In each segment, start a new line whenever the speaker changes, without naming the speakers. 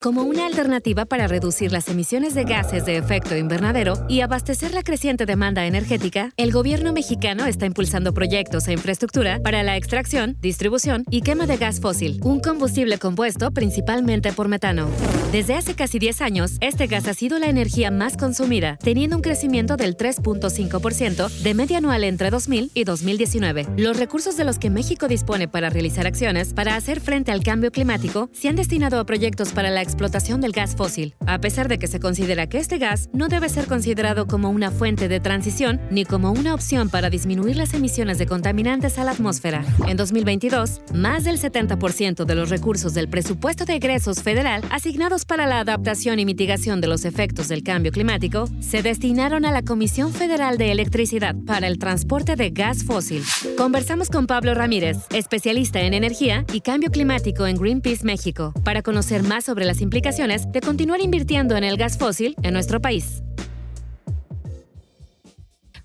Como una alternativa para reducir las emisiones de gases de efecto invernadero y abastecer la creciente demanda energética, el gobierno mexicano está impulsando proyectos e infraestructura para la extracción, distribución y quema de gas fósil, un combustible compuesto principalmente por metano. Desde hace casi 10 años, este gas ha sido la energía más consumida, teniendo un crecimiento del 3.5% de media anual entre 2000 y 2019. Los recursos de los que México dispone para realizar acciones para hacer frente al cambio climático se han destinado a proyectos para la explotación del gas fósil, a pesar de que se considera que este gas no debe ser considerado como una fuente de transición ni como una opción para disminuir las emisiones de contaminantes a la atmósfera. En 2022, más del 70% de los recursos del presupuesto de egresos federal asignados para la adaptación y mitigación de los efectos del cambio climático se destinaron a la Comisión Federal de Electricidad para el transporte de gas fósil. Conversamos con Pablo Ramírez, especialista en energía y cambio climático en Greenpeace México, para conocer más sobre las implicaciones de continuar invirtiendo en el gas fósil en nuestro país.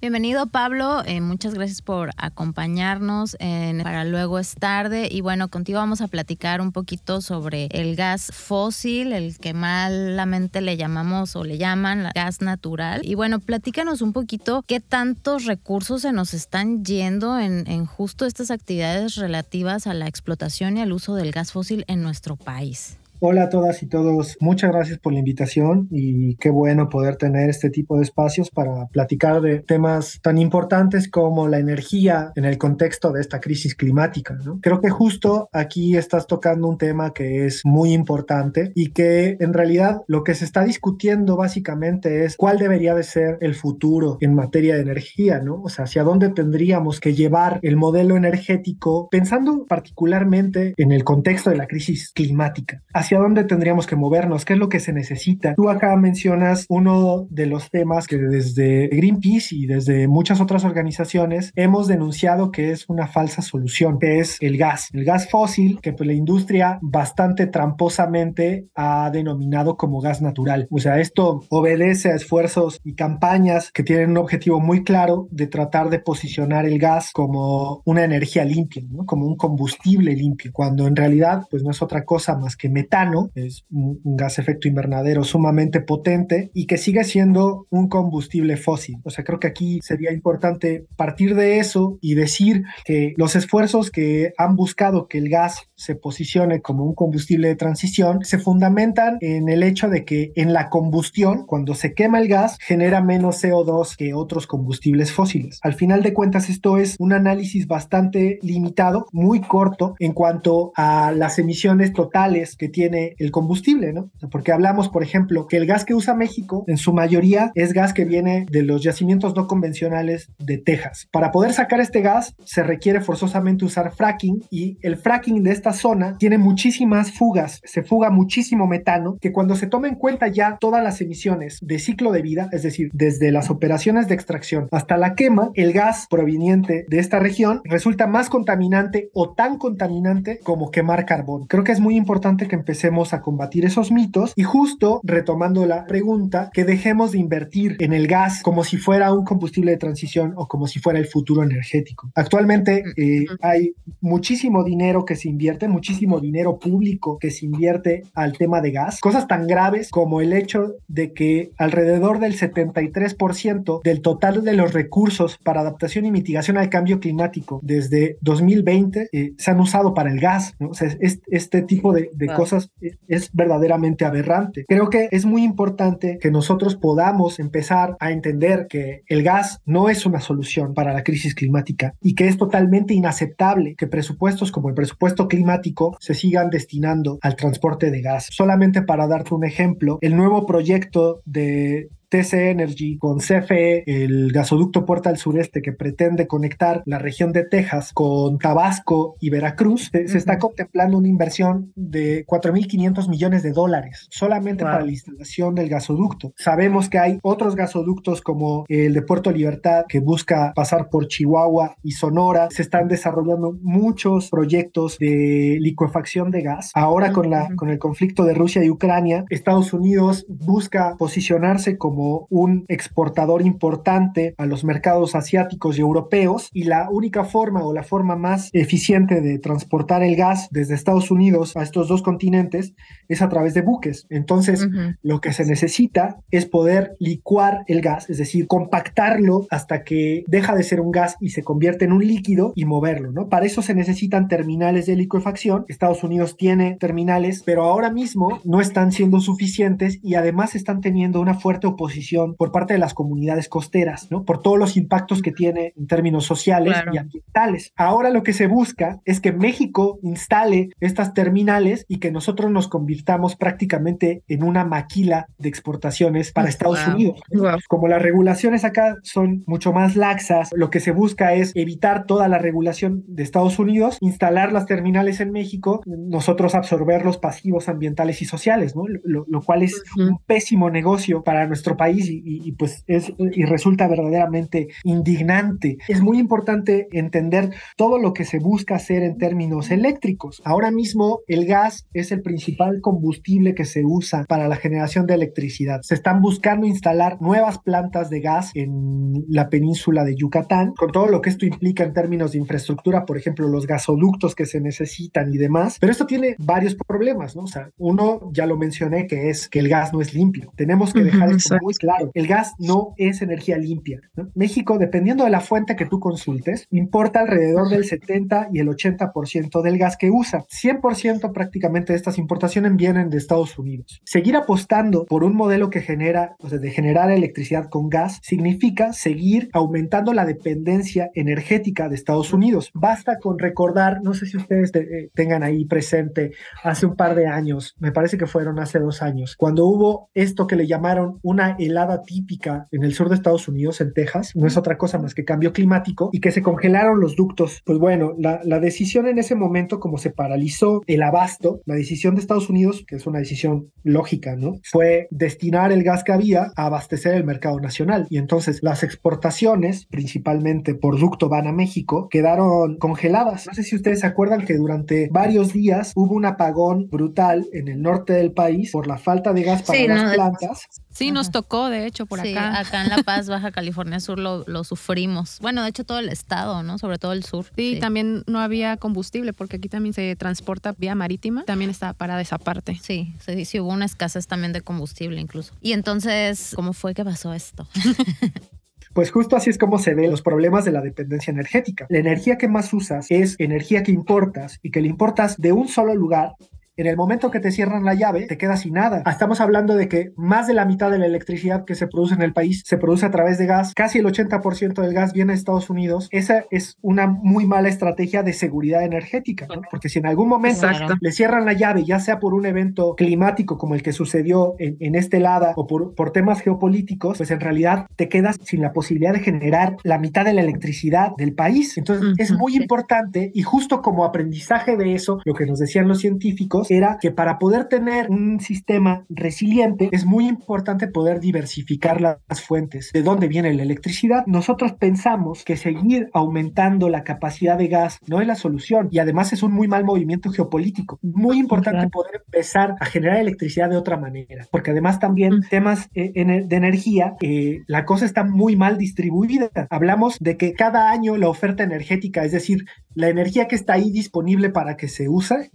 Bienvenido Pablo, eh, muchas gracias por acompañarnos para luego es tarde y bueno, contigo vamos a platicar un poquito sobre el gas fósil, el que malamente le llamamos o le llaman gas natural. Y bueno, platícanos un poquito qué tantos recursos se nos están yendo en, en justo estas actividades relativas a la explotación y al uso del gas fósil en nuestro país.
Hola a todas y todos, muchas gracias por la invitación y qué bueno poder tener este tipo de espacios para platicar de temas tan importantes como la energía en el contexto de esta crisis climática. ¿no? Creo que justo aquí estás tocando un tema que es muy importante y que en realidad lo que se está discutiendo básicamente es cuál debería de ser el futuro en materia de energía, ¿no? O sea, hacia dónde tendríamos que llevar el modelo energético pensando particularmente en el contexto de la crisis climática. Hacia hacia dónde tendríamos que movernos, qué es lo que se necesita. Tú acá mencionas uno de los temas que desde Greenpeace y desde muchas otras organizaciones hemos denunciado que es una falsa solución, que es el gas, el gas fósil, que pues la industria bastante tramposamente ha denominado como gas natural. O sea, esto obedece a esfuerzos y campañas que tienen un objetivo muy claro de tratar de posicionar el gas como una energía limpia, ¿no? como un combustible limpio, cuando en realidad pues no es otra cosa más que metano es un, gas efecto invernadero sumamente potente y que sigue siendo un combustible fósil. O sea, creo que aquí sería importante partir de eso y decir que los esfuerzos que han buscado que el gas se posicione como un combustible de transición se fundamentan en el hecho de que en la combustión, cuando se quema el gas, genera menos CO2 que otros combustibles fósiles. Al final de cuentas, esto es un análisis bastante limitado, muy corto en cuanto a las emisiones totales que tiene el combustible, ¿no? Porque hablamos, por ejemplo, que el gas que usa México en su mayoría es gas que viene de los yacimientos no convencionales de Texas. Para poder sacar este gas se requiere forzosamente usar fracking y el fracking de esta zona tiene muchísimas fugas, se fuga muchísimo metano que cuando se toma en cuenta ya todas las emisiones de ciclo de vida, es decir, desde las operaciones de extracción hasta la quema, el gas proveniente de esta región resulta más contaminante o tan contaminante como quemar carbón. Creo que es muy importante que empecemos a combatir esos mitos y justo retomando la pregunta, que dejemos de invertir en el gas como si fuera un combustible de transición o como si fuera el futuro energético. Actualmente eh, hay muchísimo dinero que se invierte, muchísimo dinero público que se invierte al tema de gas, cosas tan graves como el hecho de que alrededor del 73% del total de los recursos para adaptación y mitigación al cambio climático desde 2020 eh, se han usado para el gas. ¿no? O sea, este tipo de, de cosas es verdaderamente aberrante. Creo que es muy importante que nosotros podamos empezar a entender que el gas no es una solución para la crisis climática y que es totalmente inaceptable que presupuestos como el presupuesto climático se sigan destinando al transporte de gas. Solamente para darte un ejemplo, el nuevo proyecto de TC Energy con CFE, el gasoducto Puerta al Sureste que pretende conectar la región de Texas con Tabasco y Veracruz, se, está contemplando una inversión de 4.500 millones de dólares solamente para la instalación del gasoducto. Sabemos que hay otros gasoductos como el de Puerto Libertad que busca pasar por Chihuahua y Sonora. Se están desarrollando muchos proyectos de licuefacción de gas. Ahora con, la, con el conflicto de Rusia y Ucrania, Estados Unidos busca posicionarse como como un exportador importante a los mercados asiáticos y europeos y la única forma o la forma más eficiente de transportar el gas desde Estados Unidos a estos dos continentes es a través de buques. Entonces, lo que se necesita es poder licuar el gas, es decir, compactarlo hasta que deja de ser un gas y se convierte en un líquido y moverlo, ¿no? Para eso se necesitan terminales de licuefacción. Estados Unidos tiene terminales, pero ahora mismo no están siendo suficientes y además están teniendo una fuerte oposición por parte de las comunidades costeras, ¿no? Por todos los impactos que tiene en términos sociales y ambientales. Ahora lo que se busca es que México instale estas terminales y que nosotros nos convirtamos prácticamente en una maquila de exportaciones para Estados Unidos. Como las regulaciones acá son mucho más laxas, lo que se busca es evitar toda la regulación de Estados Unidos, instalar las terminales en México, nosotros absorber los pasivos ambientales y sociales, ¿no? Lo, cual es un pésimo negocio para nuestro país y, pues es y resulta verdaderamente indignante. Es muy importante entender todo lo que se busca hacer en términos eléctricos. Ahora mismo el gas es el principal combustible que se usa para la generación de electricidad. Se están buscando instalar nuevas plantas de gas en la península de Yucatán, con todo lo que esto implica en términos de infraestructura, por ejemplo, los gasoductos que se necesitan y demás. Pero esto tiene varios problemas, ¿no? O sea, uno ya lo mencioné, que es que el gas no es limpio. Tenemos que dejar esto muy claro. El gas no es energía limpia. México, dependiendo de la fuente que tú consultes, importa alrededor del 70 y el 80% del gas que usa. 100% prácticamente de estas importaciones vienen de Estados Unidos. Seguir apostando por un modelo que genera, o sea, de generar electricidad con gas, significa seguir aumentando la dependencia energética de Estados Unidos. Basta con recordar, no sé si ustedes eh, tengan ahí presente, hace un par de años, me parece que fueron hace dos años, cuando hubo esto que le llamaron una helada típica en el sur de Estados Unidos, en Texas, no es otra cosa más que cambio climático, y que se congelaron los ductos. Pues bueno, la, la decisión en ese momento, como se paralizó el abasto, la decisión de Estados Unidos, que es una decisión lógica, ¿no? Fue destinar el gas que había a abastecer el mercado nacional. Y entonces las exportaciones, principalmente por ducto van a México, quedaron congeladas. No sé si ustedes se acuerdan que durante varios días hubo un apagón brutal en el norte del país por la falta de gas para las plantas.
Sí, nos tocó, de hecho, por sí, acá.
Acá en La Paz, Baja California Sur, lo, lo, sufrimos. Bueno, de hecho, todo el estado, ¿no? Sobre todo el sur.
Sí, también no había combustible, porque aquí también se transporta vía marítima. También está parada esa parte.
Sí, sí, sí, hubo una escasez también de combustible incluso. Y entonces, ¿cómo fue que pasó esto?
Pues justo así es como se ven los problemas de la dependencia energética. La energía que más usas es energía que importas y que le importas de un solo lugar en el momento que te cierran la llave, te quedas sin nada. Estamos hablando de que más de la mitad de la electricidad que se produce en el país se produce a través de gas. Casi el 80% del gas viene de Estados Unidos. Esa es una muy mala estrategia de seguridad energética, porque si en algún momento le cierran la llave, ya sea por un evento climático como el que sucedió en, este lado o por, por temas geopolíticos, pues en realidad te quedas sin la posibilidad de generar la mitad de la electricidad del país. Entonces es muy importante y justo como aprendizaje de eso, lo que nos decían los científicos, era que para poder tener un sistema resiliente es muy importante poder diversificar las fuentes. ¿De dónde viene la electricidad? Nosotros pensamos que seguir aumentando la capacidad de gas no es la solución y además es un muy mal movimiento geopolítico. Muy importante poder empezar a generar electricidad de otra manera, porque además también temas eh, de energía, eh, la cosa está muy mal distribuida. Hablamos de que cada año la oferta energética, es decir, la energía que está ahí disponible para que se use,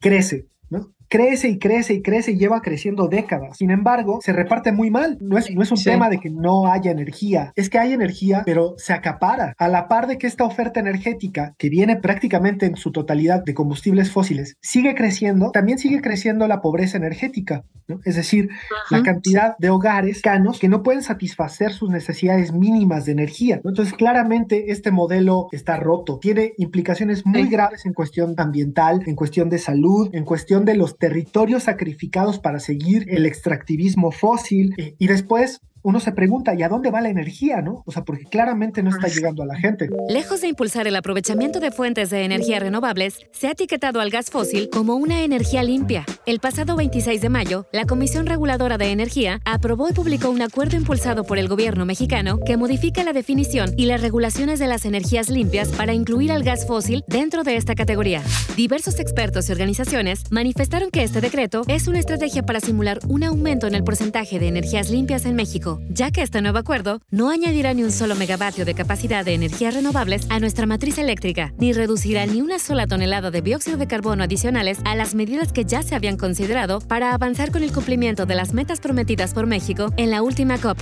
crece, ¿no? Crece y crece y crece y lleva creciendo décadas. Sin embargo, se reparte muy mal. No es, no es un tema de que no haya energía, es que hay energía, pero se acapara. A la par de que esta oferta energética, que viene prácticamente en su totalidad de combustibles fósiles, sigue creciendo, también sigue creciendo la pobreza energética. ¿no? Es decir, la cantidad de hogares canos que no pueden satisfacer sus necesidades mínimas de energía. Entonces, claramente este modelo está roto. Tiene implicaciones muy graves en cuestión ambiental, en cuestión de salud, en cuestión de los territorios sacrificados para seguir el extractivismo fósil eh, y después uno se pregunta, ¿y a dónde va la energía, no? O sea, porque claramente no está llegando a la gente.
Lejos de impulsar el aprovechamiento de fuentes de energía renovables, se ha etiquetado al gas fósil como una energía limpia. El pasado 26 de mayo, la Comisión Reguladora de Energía aprobó y publicó un acuerdo impulsado por el gobierno mexicano que modifica la definición y las regulaciones de las energías limpias para incluir al gas fósil dentro de esta categoría. Diversos expertos y organizaciones manifestaron que este decreto es una estrategia para simular un aumento en el porcentaje de energías limpias en México Ya que este nuevo acuerdo no añadirá ni un solo megavatio de capacidad de energías renovables a nuestra matriz eléctrica, ni reducirá ni una sola tonelada de dióxido de carbono adicionales a las medidas que ya se habían considerado para avanzar con el cumplimiento de las metas prometidas por México en la última COP.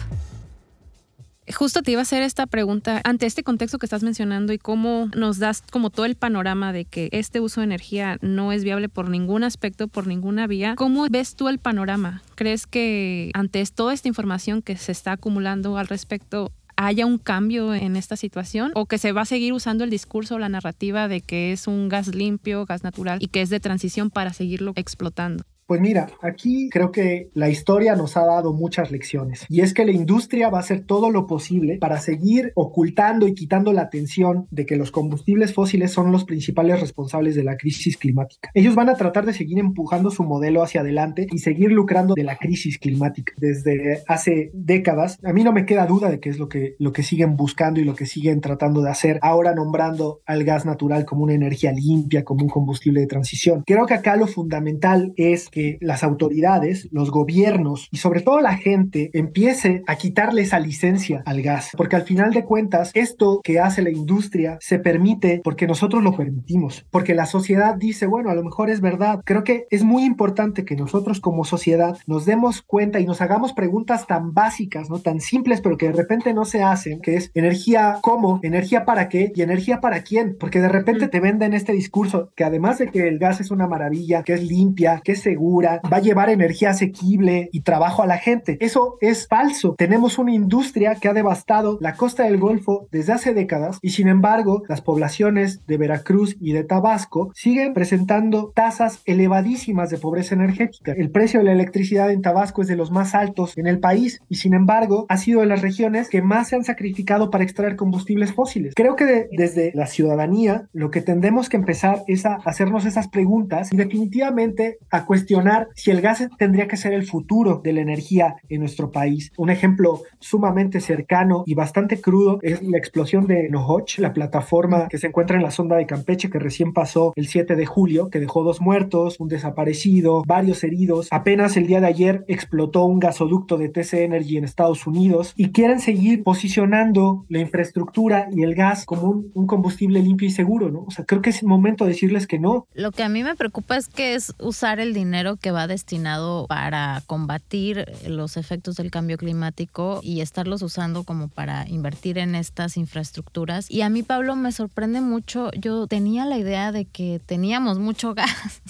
Justo te iba a hacer esta pregunta ante este contexto que estás mencionando y cómo nos das como todo el panorama de que este uso de energía no es viable por ningún aspecto, por ninguna vía. ¿Cómo ves tú el panorama? ¿Crees que ante toda esta información que se está acumulando al respecto haya un cambio en esta situación o que se va a seguir usando el discurso o la narrativa de que es un gas limpio, gas natural y que es de transición para seguirlo explotando?
Pues mira, aquí creo que la historia nos ha dado muchas lecciones y es que la industria va a hacer todo lo posible para seguir ocultando y quitando la atención de que los combustibles fósiles son los principales responsables de la crisis climática. Ellos van a tratar de seguir empujando su modelo hacia adelante y seguir lucrando de la crisis climática desde hace décadas. A mí no me queda duda de que es lo que, lo que siguen buscando y lo que siguen tratando de hacer ahora nombrando al gas natural como una energía limpia, como un combustible de transición. Creo que acá lo fundamental es que las autoridades, los gobiernos y sobre todo la gente empiece a quitarle esa licencia al gas, porque al final de cuentas esto que hace la industria se permite porque nosotros lo permitimos, porque la sociedad dice, bueno, a lo mejor es verdad. Creo que es muy importante que nosotros como sociedad nos demos cuenta y nos hagamos preguntas tan básicas, no tan simples, pero que de repente no se hacen, que es energía cómo, energía para qué y energía para quién, porque de repente te venden este discurso que además de que el gas es una maravilla, que es limpia, que es seguro, va a llevar energía asequible y trabajo a la gente. Eso es falso. Tenemos una industria que ha devastado la costa del Golfo desde hace décadas y sin embargo las poblaciones de Veracruz y de Tabasco siguen presentando tasas elevadísimas de pobreza energética. El precio de la electricidad en Tabasco es de los más altos en el país y sin embargo ha sido de las regiones que más se han sacrificado para extraer combustibles fósiles. Creo que desde la ciudadanía lo que tendremos que empezar es a hacernos esas preguntas y definitivamente a cuestionar si el gas tendría que ser el futuro de la energía en nuestro país. Un ejemplo sumamente cercano y bastante crudo es la explosión de Nohoch, la plataforma que se encuentra en la sonda de Campeche que recién pasó el 7 de julio, que dejó dos muertos, un desaparecido, varios heridos. Apenas el día de ayer explotó un gasoducto de TC Energy en Estados Unidos y quieren seguir posicionando la infraestructura y el gas como un, un combustible limpio y seguro, ¿no? O sea, creo que es momento de decirles que no.
Lo que a mí me preocupa es que es usar el dinero que va destinado para combatir los efectos del cambio climático y estarlos usando como para invertir en estas infraestructuras. Y a mí, Pablo, me sorprende mucho. Yo tenía la idea de que teníamos mucho gas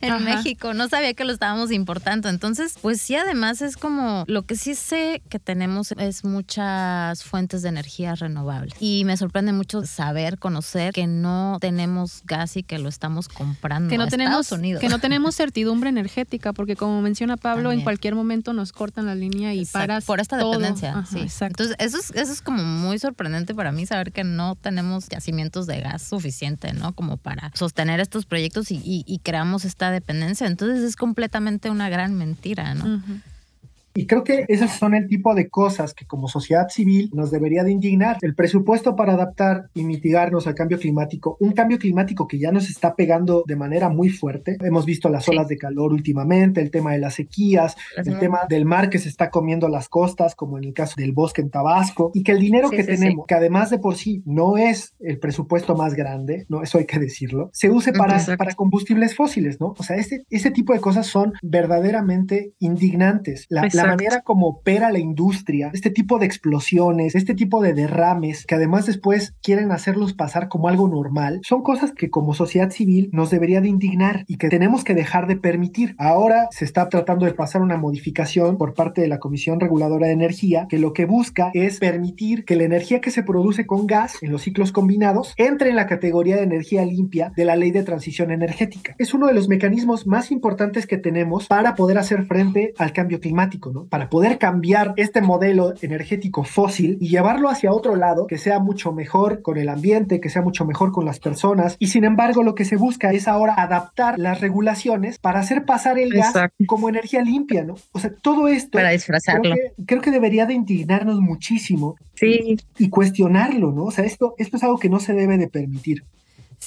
en México. No sabía que lo estábamos importando. Entonces, pues sí, además es como lo que sí sé que tenemos es muchas fuentes de energía renovables. Y me sorprende mucho saber, conocer que no tenemos gas y que lo estamos comprando.
Que no
tenemos,
Estados Unidos. Que no tenemos certidumbre energética, porque como menciona Pablo, en cualquier momento nos cortan la línea y para
Por esta dependencia, sí. Entonces, eso es, eso es como muy sorprendente para mí saber que no tenemos yacimientos de gas suficiente, ¿no? Como para sostener estos proyectos y, y, creamos esta dependencia. Entonces, es completamente una gran mentira, ¿no?
Y creo que esos son el tipo de cosas que como sociedad civil nos debería de indignar. El presupuesto para adaptar y mitigarnos al cambio climático, un cambio climático que ya nos está pegando de manera muy fuerte. Hemos visto las olas de calor últimamente, el tema de las sequías, el tema del mar que se está comiendo las costas, como en el caso del bosque en Tabasco, y que el dinero que tenemos, que además de por sí no es el presupuesto más grande, no, eso hay que decirlo, se use para, para combustibles fósiles, ¿no? O sea, este, ese tipo de cosas son verdaderamente indignantes. La, la manera como opera la industria, este tipo de explosiones, este tipo de derrames, que además después quieren hacerlos pasar como algo normal, son cosas que como sociedad civil nos debería de indignar y que tenemos que dejar de permitir. Ahora se está tratando de pasar una modificación por parte de la Comisión Reguladora de Energía que lo que busca es permitir que la energía que se produce con gas en los ciclos combinados entre en la categoría de energía limpia de la Ley de Transición Energética. Es uno de los mecanismos más importantes que tenemos para poder hacer frente al cambio climático. Para poder cambiar este modelo energético fósil y llevarlo hacia otro lado que sea mucho mejor con el ambiente, que sea mucho mejor con las personas. Y sin embargo, lo que se busca es ahora adaptar las regulaciones para hacer pasar el gas como energía limpia, ¿no? O sea, todo esto.
Para disfrazarlo.
Creo que, debería de indignarnos muchísimo. Sí. Y cuestionarlo, ¿no? O sea, esto, esto es algo que no se debe de permitir.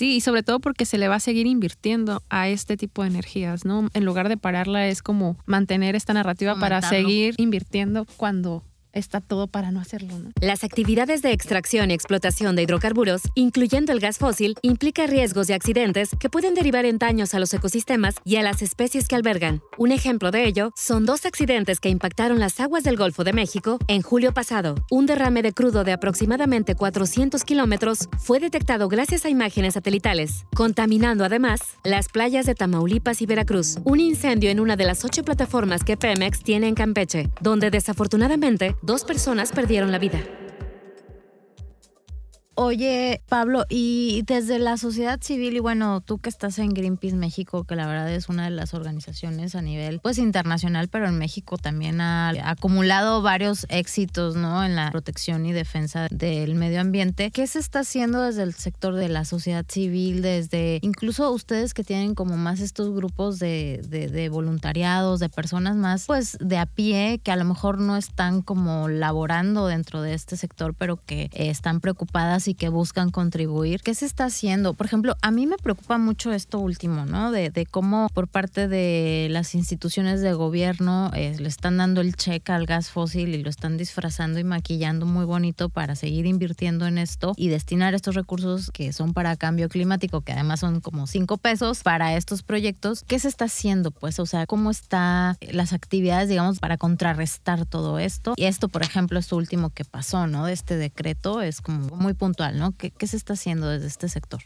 Sí, y sobre todo porque se le va a seguir invirtiendo a este tipo de energías, ¿no? En lugar de pararla es como mantener esta narrativa para seguir invirtiendo cuando está todo para no hacerlo.
Las actividades de extracción y explotación de hidrocarburos, incluyendo el gas fósil, implica riesgos y accidentes que pueden derivar en daños a los ecosistemas y a las especies que albergan. Un ejemplo de ello son dos accidentes que impactaron las aguas del Golfo de México en julio pasado. Un derrame de crudo de aproximadamente 400 kilómetros fue detectado gracias a imágenes satelitales, contaminando además las playas de Tamaulipas y Veracruz. Un incendio en una de las ocho plataformas que Pemex tiene en Campeche, donde desafortunadamente dos personas perdieron la vida.
Oye, Pablo, y desde la sociedad civil, y bueno, tú que estás en Greenpeace México, que la verdad es una de las organizaciones a nivel pues internacional, pero en México también ha acumulado varios éxitos, ¿no? En la protección y defensa del medio ambiente. ¿Qué se está haciendo desde el sector de la sociedad civil, desde incluso ustedes que tienen como más estos grupos de, de voluntariados, de personas más, pues de a pie, que a lo mejor no están como laborando dentro de este sector, pero que están preocupadas y que buscan contribuir. ¿Qué se está haciendo? Por ejemplo, a mí me preocupa mucho esto último, ¿no? De, cómo por parte de las instituciones de gobierno eh, le están dando el cheque al gas fósil y lo están disfrazando y maquillando muy bonito para seguir invirtiendo en esto y destinar estos recursos que son para cambio climático, que además son como cinco pesos para estos proyectos. ¿Qué se está haciendo? Pues, o sea, ¿cómo están las actividades, digamos, para contrarrestar todo esto? Y esto, por ejemplo, esto último que pasó, ¿no? De este decreto es como muy puntual ¿no? ¿Qué, ¿Qué se está haciendo desde este sector?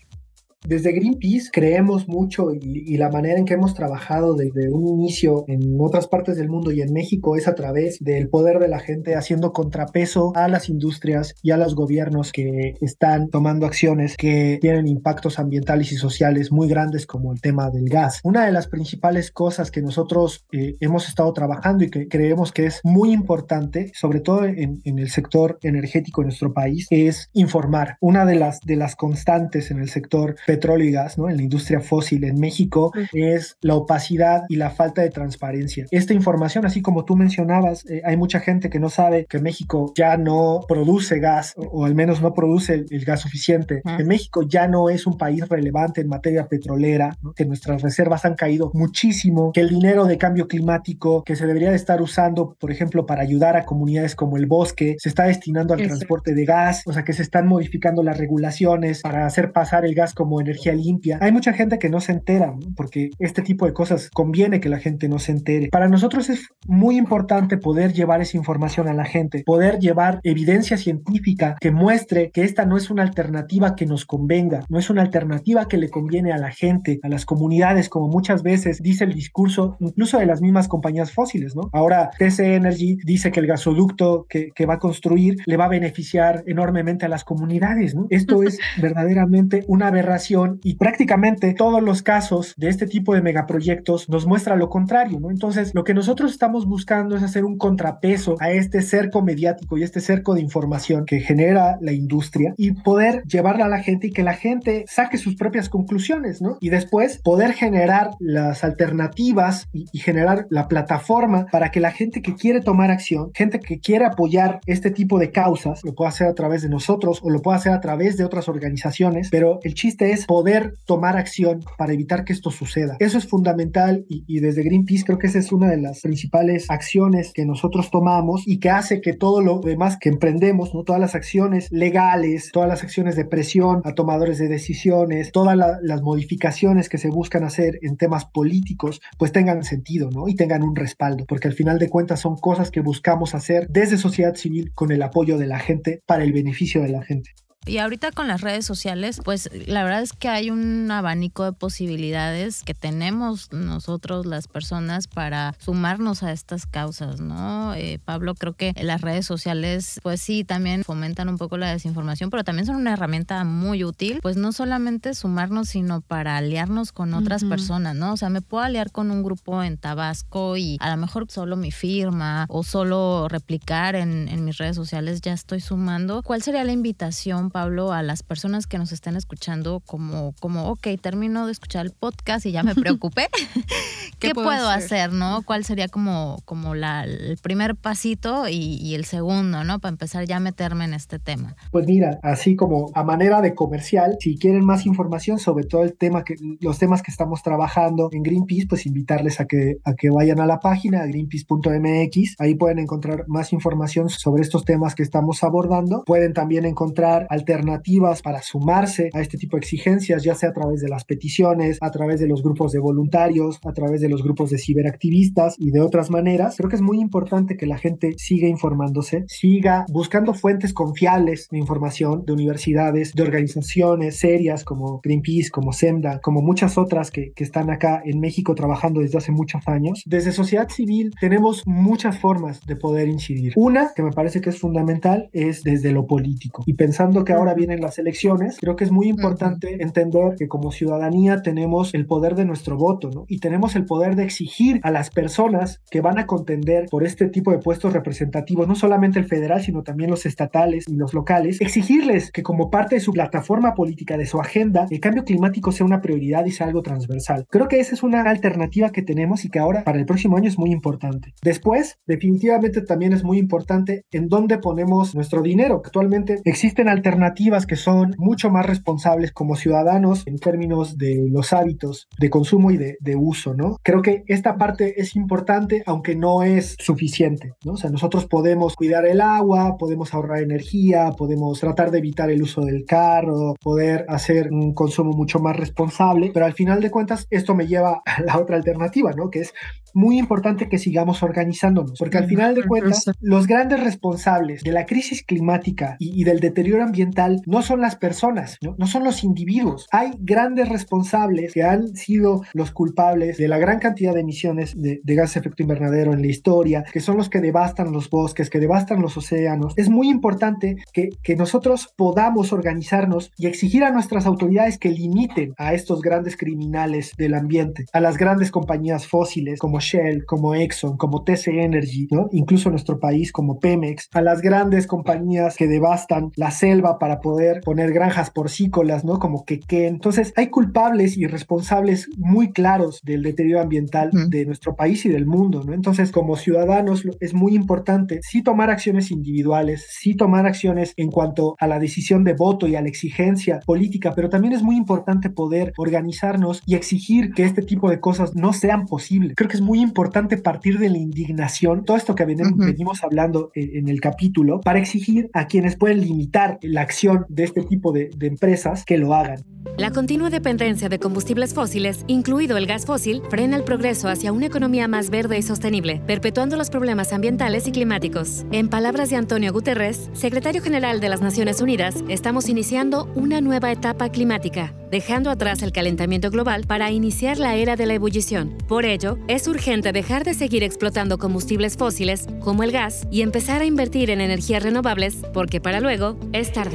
Desde Greenpeace creemos mucho y, la manera en que hemos trabajado desde un inicio en otras partes del mundo y en México es a través del poder de la gente haciendo contrapeso a las industrias y a los gobiernos que están tomando acciones que tienen impactos ambientales y sociales muy grandes como el tema del gas. Una de las principales cosas que nosotros eh, hemos estado trabajando y que creemos que es muy importante, sobre todo en, en, el sector energético en nuestro país, es informar. Una de las, de las constantes en el sector petróleo y gas, ¿no? En la industria fósil en México es la opacidad y la falta de transparencia. Esta información, así como tú mencionabas, eh, hay mucha gente que no sabe que México ya no produce gas o, al menos no produce el, gas suficiente, que México ya no es un país relevante en materia petrolera, que nuestras reservas han caído muchísimo, que el dinero de cambio climático que se debería de estar usando, por ejemplo, para ayudar a comunidades como el bosque, se está destinando al transporte de gas, o sea que se están modificando las regulaciones para hacer pasar el gas como energía limpia. Hay mucha gente que no se entera, porque este tipo de cosas conviene que la gente no se entere. Para nosotros es muy importante poder llevar esa información a la gente, poder llevar evidencia científica que muestre que esta no es una alternativa que nos convenga, no es una alternativa que le conviene a la gente, a las comunidades, como muchas veces dice el discurso incluso de las mismas compañías fósiles, ¿no? Ahora TC Energy dice que el gasoducto que, que va a construir le va a beneficiar enormemente a las comunidades, ¿no? Esto es verdaderamente una aberración y prácticamente todos los casos de este tipo de megaproyectos nos muestra lo contrario, ¿no? Entonces, lo que nosotros estamos buscando es hacer un contrapeso a este cerco mediático y este cerco de información que genera la industria y poder llevarla a la gente y que la gente saque sus propias conclusiones, ¿no? Y después poder generar las alternativas y, y generar la plataforma para que la gente que quiere tomar acción, gente que quiere apoyar este tipo de causas, lo pueda hacer a través de nosotros o lo pueda hacer a través de otras organizaciones, pero el chiste es poder tomar acción para evitar que esto suceda. Eso es fundamental y, desde Greenpeace creo que esa es una de las principales acciones que nosotros tomamos y que hace que todo lo demás que emprendemos, ¿no? todas las acciones legales, todas las acciones de presión a tomadores de decisiones, todas las modificaciones que se buscan hacer en temas políticos, pues tengan sentido ¿no? y tengan un respaldo, porque al final de cuentas son cosas que buscamos hacer desde sociedad civil con el apoyo de la gente para el beneficio de la gente.
Y ahorita con las redes sociales, pues la verdad es que hay un abanico de posibilidades que tenemos nosotros las personas para sumarnos a estas causas, ¿no? Eh, Pablo, creo que las redes sociales, pues sí, también fomentan un poco la desinformación, pero también son una herramienta muy útil, pues no solamente sumarnos, sino para aliarnos con otras personas, ¿no? O sea, me puedo aliar con un grupo en Tabasco y a lo mejor solo mi firma o solo replicar en, en mis redes sociales ya estoy sumando. ¿Cuál sería la invitación? Pablo, a las personas que nos estén escuchando como, como ok, termino de escuchar el podcast y ya me preocupé? ¿Qué, puedo hacer? no? ¿Cuál sería como, como la, el primer pasito y, el segundo, ¿no? Para empezar ya a meterme en este tema.
Pues mira, así como a manera de comercial, si quieren más información sobre todo el tema que, los temas que estamos trabajando en Greenpeace, pues invitarles a que, a que vayan a la página greenpeace.mx. Ahí pueden encontrar más información sobre estos temas que estamos abordando. Pueden también encontrar alternativas para sumarse a este tipo de exigencias, ya sea a través de las peticiones, a través de los grupos de voluntarios, a través de los grupos de ciberactivistas y de otras maneras. Creo que es muy importante que la gente siga informándose, siga buscando fuentes confiables de información de universidades, de organizaciones serias como Greenpeace, como SEMDA, como muchas otras que, que están acá en México trabajando desde hace muchos años. Desde sociedad civil tenemos muchas formas de poder incidir. Una que me parece que es fundamental es desde lo político. Y pensando que ahora vienen las elecciones, creo que es muy importante entender que como ciudadanía tenemos el poder de nuestro voto, ¿no? Y tenemos el poder de exigir a las personas que van a contender por este tipo de puestos representativos, no solamente el federal, sino también los estatales y los locales, exigirles que como parte de su plataforma política, de su agenda, el cambio climático sea una prioridad y sea algo transversal. Creo que esa es una alternativa que tenemos y que ahora para el próximo año es muy importante. Después, definitivamente también es muy importante en dónde ponemos nuestro dinero. Actualmente existen alternativas que son mucho más responsables como ciudadanos en términos de los hábitos de consumo y de, de uso, ¿no? Creo que esta parte es importante, aunque no es suficiente, ¿no? O sea, nosotros podemos cuidar el agua, podemos ahorrar energía, podemos tratar de evitar el uso del carro, poder hacer un consumo mucho más responsable, pero al final de cuentas esto me lleva a la otra alternativa, ¿no? Que es muy importante que sigamos organizándonos, porque al final de cuentas los grandes responsables de la crisis climática y, del deterioro ambiental no son las personas, ¿no? son los individuos. Hay grandes responsables que han sido los culpables de la gran cantidad de emisiones de, de gases de efecto invernadero en la historia, que son los que devastan los bosques, que devastan los océanos. Es muy importante que, nosotros podamos organizarnos y exigir a nuestras autoridades que limiten a estos grandes criminales del ambiente, a las grandes compañías fósiles como Shell, como Exxon, como TC Energy, incluso nuestro país como Pemex, a las grandes compañías que devastan la selva para poder poner granjas porcícolas, ¿no? como Quequén. Entonces, hay culpables y responsables muy claros del deterioro ambiental de nuestro país y del mundo. ¿no? Entonces, como ciudadanos, es muy importante sí tomar acciones individuales, sí tomar acciones en cuanto a la decisión de voto y a la exigencia política, pero también es muy importante poder organizarnos y exigir que este tipo de cosas no sean posibles. Creo que es muy importante partir de la indignación, todo esto que venimos, hablando en, el capítulo, para exigir a quienes pueden limitar la acción de este tipo de, de empresas que lo hagan.
La continua dependencia de combustibles fósiles, incluido el gas fósil, frena el progreso hacia una economía más verde y sostenible, perpetuando los problemas ambientales y climáticos. En palabras de Antonio Guterres, secretario general de las Naciones Unidas, estamos iniciando una nueva etapa climática, dejando atrás el calentamiento global para iniciar la era de la ebullición. Por ello, es urgente dejar de seguir explotando combustibles fósiles como el gas y empezar a invertir en energías renovables, porque para luego es tarde.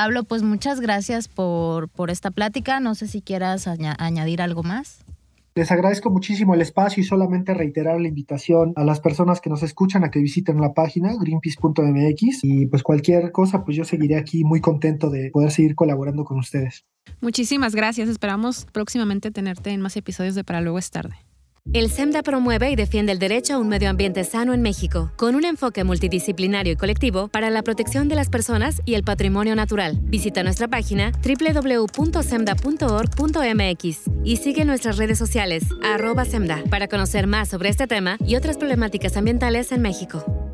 Pablo, pues muchas gracias por, por esta plática. No sé si quieras añadir algo más.
Les agradezco muchísimo el espacio y solamente reiterar la invitación a las personas que nos escuchan a que visiten la página greenpeace.mx y pues cualquier cosa, pues yo seguiré aquí muy contento de poder seguir colaborando con ustedes.
Muchísimas gracias. Esperamos próximamente tenerte en más episodios de Para Luego es tarde.
El SEMDA promueve y defiende el derecho a un medio ambiente sano en México, con un enfoque multidisciplinario y colectivo para la protección de las personas y el patrimonio natural. Visita nuestra página www.semda.org.mx y sigue nuestras redes sociales, arroba SEMDA, para conocer más sobre este tema y otras problemáticas ambientales en México.